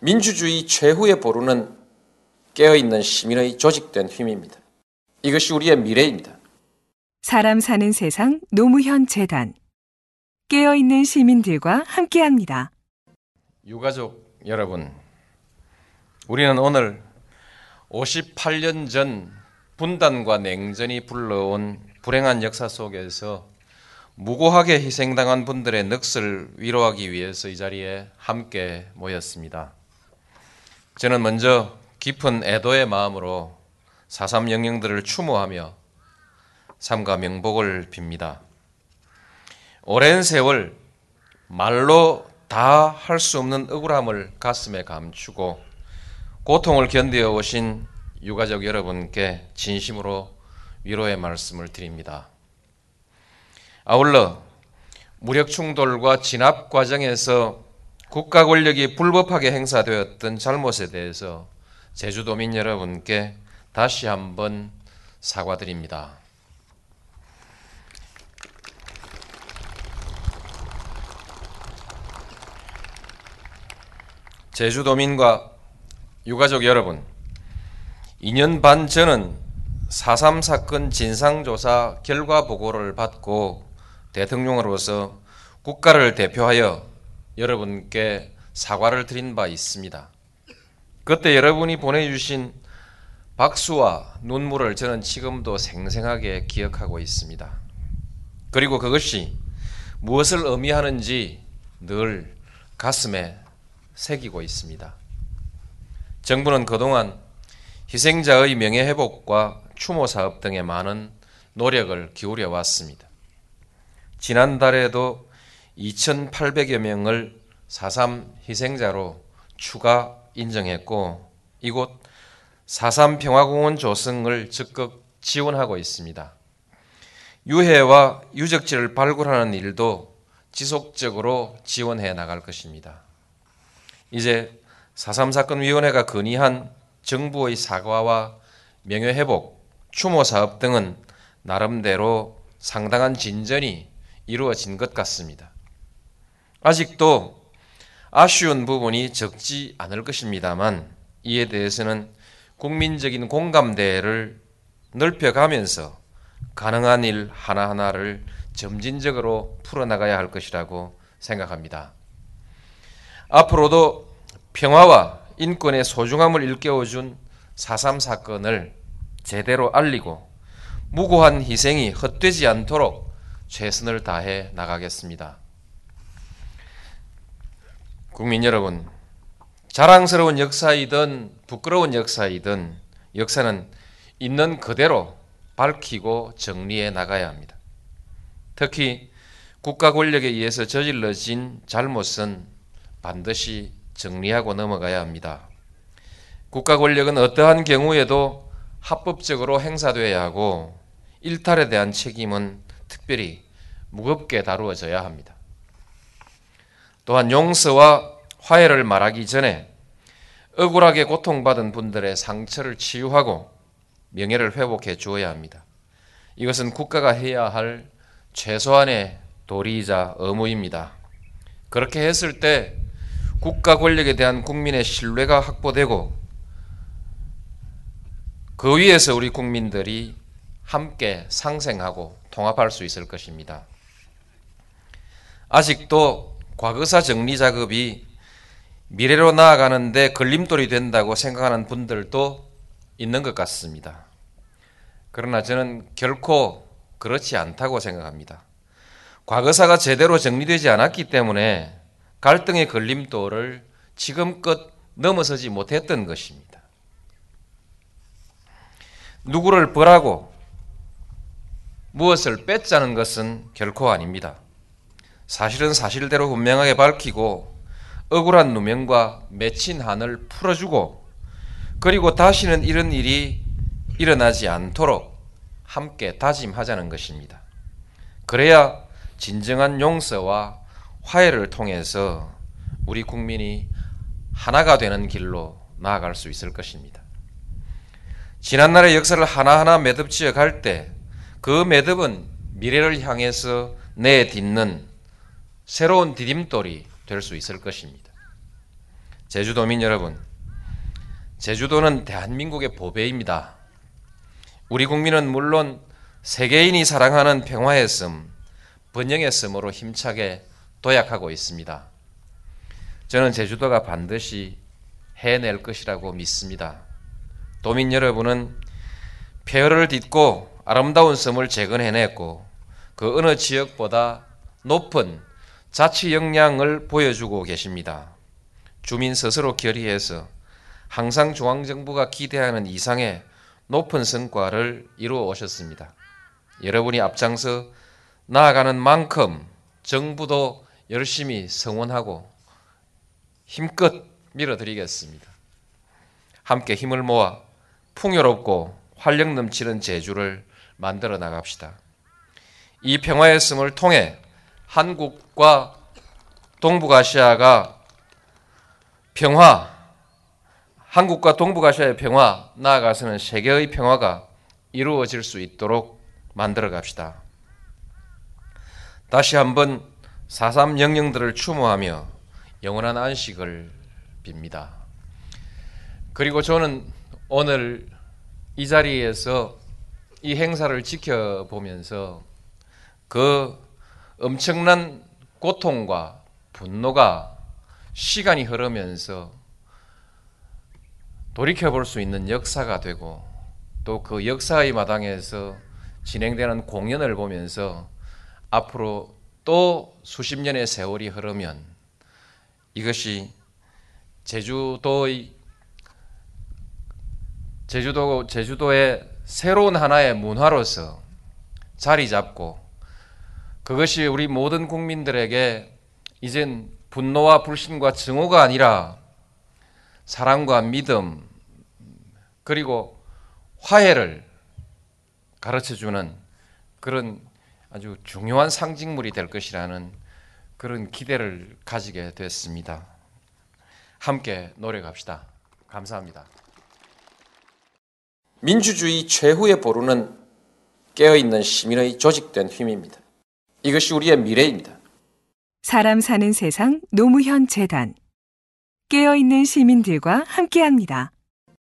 민주주의 최후의 보루는 깨어있는 시민의 조직된 힘입니다. 이것이 우리의 미래입니다. 사람 사는 세상 노무현 재단 깨어있는 시민들과 함께합니다. 유가족 여러분, 우리는 오늘 58년 전 분단과 냉전이 불러온 불행한 역사 속에서 무고하게 희생당한 분들의 넋을 위로하기 위해서 이 자리에 함께 모였습니다. 저는 먼저 깊은 애도의 마음으로 4.3 영령들을 추모하며 삼가 명복을 빕니다. 오랜 세월 말로 다 할 수 없는 억울함을 가슴에 감추고 고통을 견디어 오신 유가족 여러분께 진심으로 위로의 말씀을 드립니다. 아울러 무력 충돌과 진압 과정에서 국가 권력이 불법하게 행사되었던 잘못에 대해서 제주도민 여러분께 다시 한번 사과드립니다. 제주도민과 유가족 여러분, 2년 반 전은 4.3 사건 진상조사 결과 보고를 받고 대통령으로서 국가를 대표하여 여러분께 사과를 드린 바 있습니다. 그때 여러분이 보내주신 박수와 눈물을 저는 지금도 생생하게 기억하고 있습니다. 그리고 그것이 무엇을 의미하는지 늘 가슴에 새기고 있습니다. 정부는 그동안 희생자의 명예회복과 추모 사업 등에 많은 노력을 기울여 왔습니다. 지난달에도 2,800여 명을 4.3 희생자로 추가 인정했고 이곳 4.3 평화공원 조성을 적극 지원하고 있습니다. 유해와 유적지를 발굴하는 일도 지속적으로 지원해 나갈 것입니다. 이제 4.3 사건 위원회가 건의한 정부의 사과와 명예회복, 추모 사업 등은 나름대로 상당한 진전이 이루어진 것 같습니다. 아직도 아쉬운 부분이 적지 않을 것입니다만 이에 대해서는 국민적인 공감대를 넓혀가면서 가능한 일 하나하나를 점진적으로 풀어나가야 할 것이라고 생각합니다. 앞으로도 평화와 인권의 소중함을 일깨워준 4.3 사건을 제대로 알리고 무고한 희생이 헛되지 않도록 최선을 다해 나가겠습니다. 국민 여러분, 자랑스러운 역사이든 부끄러운 역사이든 역사는 있는 그대로 밝히고 정리해 나가야 합니다. 특히 국가 권력에 의해서 저질러진 잘못은 반드시 정리하고 넘어가야 합니다. 국가 권력은 어떠한 경우에도 합법적으로 행사되어야 하고 일탈에 대한 책임은 특별히 무겁게 다루어져야 합니다. 또한 용서와 화해를 말하기 전에 억울하게 고통받은 분들의 상처를 치유하고 명예를 회복해 주어야 합니다. 이것은 국가가 해야 할 최소한의 도리이자 의무입니다. 그렇게 했을 때 국가 권력에 대한 국민의 신뢰가 확보되고 그 위에서 우리 국민들이 함께 상생하고 통합할 수 있을 것입니다. 아직도 과거사 정리 작업이 미래로 나아가는데 걸림돌이 된다고 생각하는 분들도 있는 것 같습니다. 그러나 저는 결코 그렇지 않다고 생각합니다. 과거사가 제대로 정리되지 않았기 때문에 갈등의 걸림돌을 지금껏 넘어서지 못했던 것입니다. 누구를 벌하고 무엇을 뺏자는 것은 결코 아닙니다. 사실은 사실대로 분명하게 밝히고 억울한 누명과 맺힌 한을 풀어주고 그리고 다시는 이런 일이 일어나지 않도록 함께 다짐하자는 것입니다. 그래야 진정한 용서와 화해를 통해서 우리 국민이 하나가 되는 길로 나아갈 수 있을 것입니다. 지난날의 역사를 하나하나 매듭지어 갈 때 그 매듭은 미래를 향해서 내딛는 새로운 디딤돌이 될 수 있을 것입니다. 제주도민 여러분, 제주도는 대한민국의 보배입니다. 우리 국민은 물론 세계인이 사랑하는 평화의 섬, 번영의 섬으로 힘차게 도약하고 있습니다. 저는 제주도가 반드시 해낼 것이라고 믿습니다. 도민 여러분은 폐허를 딛고 아름다운 섬을 재건해냈고 그 어느 지역보다 높은 자치 역량을 보여주고 계십니다. 주민 스스로 결의해서 항상 중앙정부가 기대하는 이상의 높은 성과를 이루어 오셨습니다. 여러분이 앞장서 나아가는 만큼 정부도 열심히 성원하고 힘껏 밀어드리겠습니다. 함께 힘을 모아 풍요롭고 활력 넘치는 제주를 만들어 나갑시다. 이 평화의 섬을 통해 한국과 동북아시아가 평화, 한국과 동북아시아의 평화, 나아가서는 세계의 평화가 이루어질 수 있도록 만들어 갑시다. 다시 한번 4.3 영령들을 추모하며 영원한 안식을 빕니다. 그리고 저는 오늘 이 자리에서 이 행사를 지켜보면서 그 엄청난 고통과 분노가 시간이 흐르면서 돌이켜볼 수 있는 역사가 되고 또 그 역사의 마당에서 진행되는 공연을 보면서 앞으로 또 수십 년의 세월이 흐르면 이것이 제주도의 제주도 제주도의 새로운 하나의 문화로서 자리 잡고 그것이 우리 모든 국민들에게 이젠 분노와 불신과 증오가 아니라 사랑과 믿음 그리고 화해를 가르쳐 주는 그런 아주 중요한 상징물이 될 것이라는 그런 기대를 가지게 됐습니다. 함께 노력합시다. 감사합니다. 민주주의 최후의 보루는 깨어있는 시민의 조직된 힘입니다. 이것이 우리의 미래입니다. 사람 사는 세상 노무현 재단 깨어있는 시민들과 함께합니다.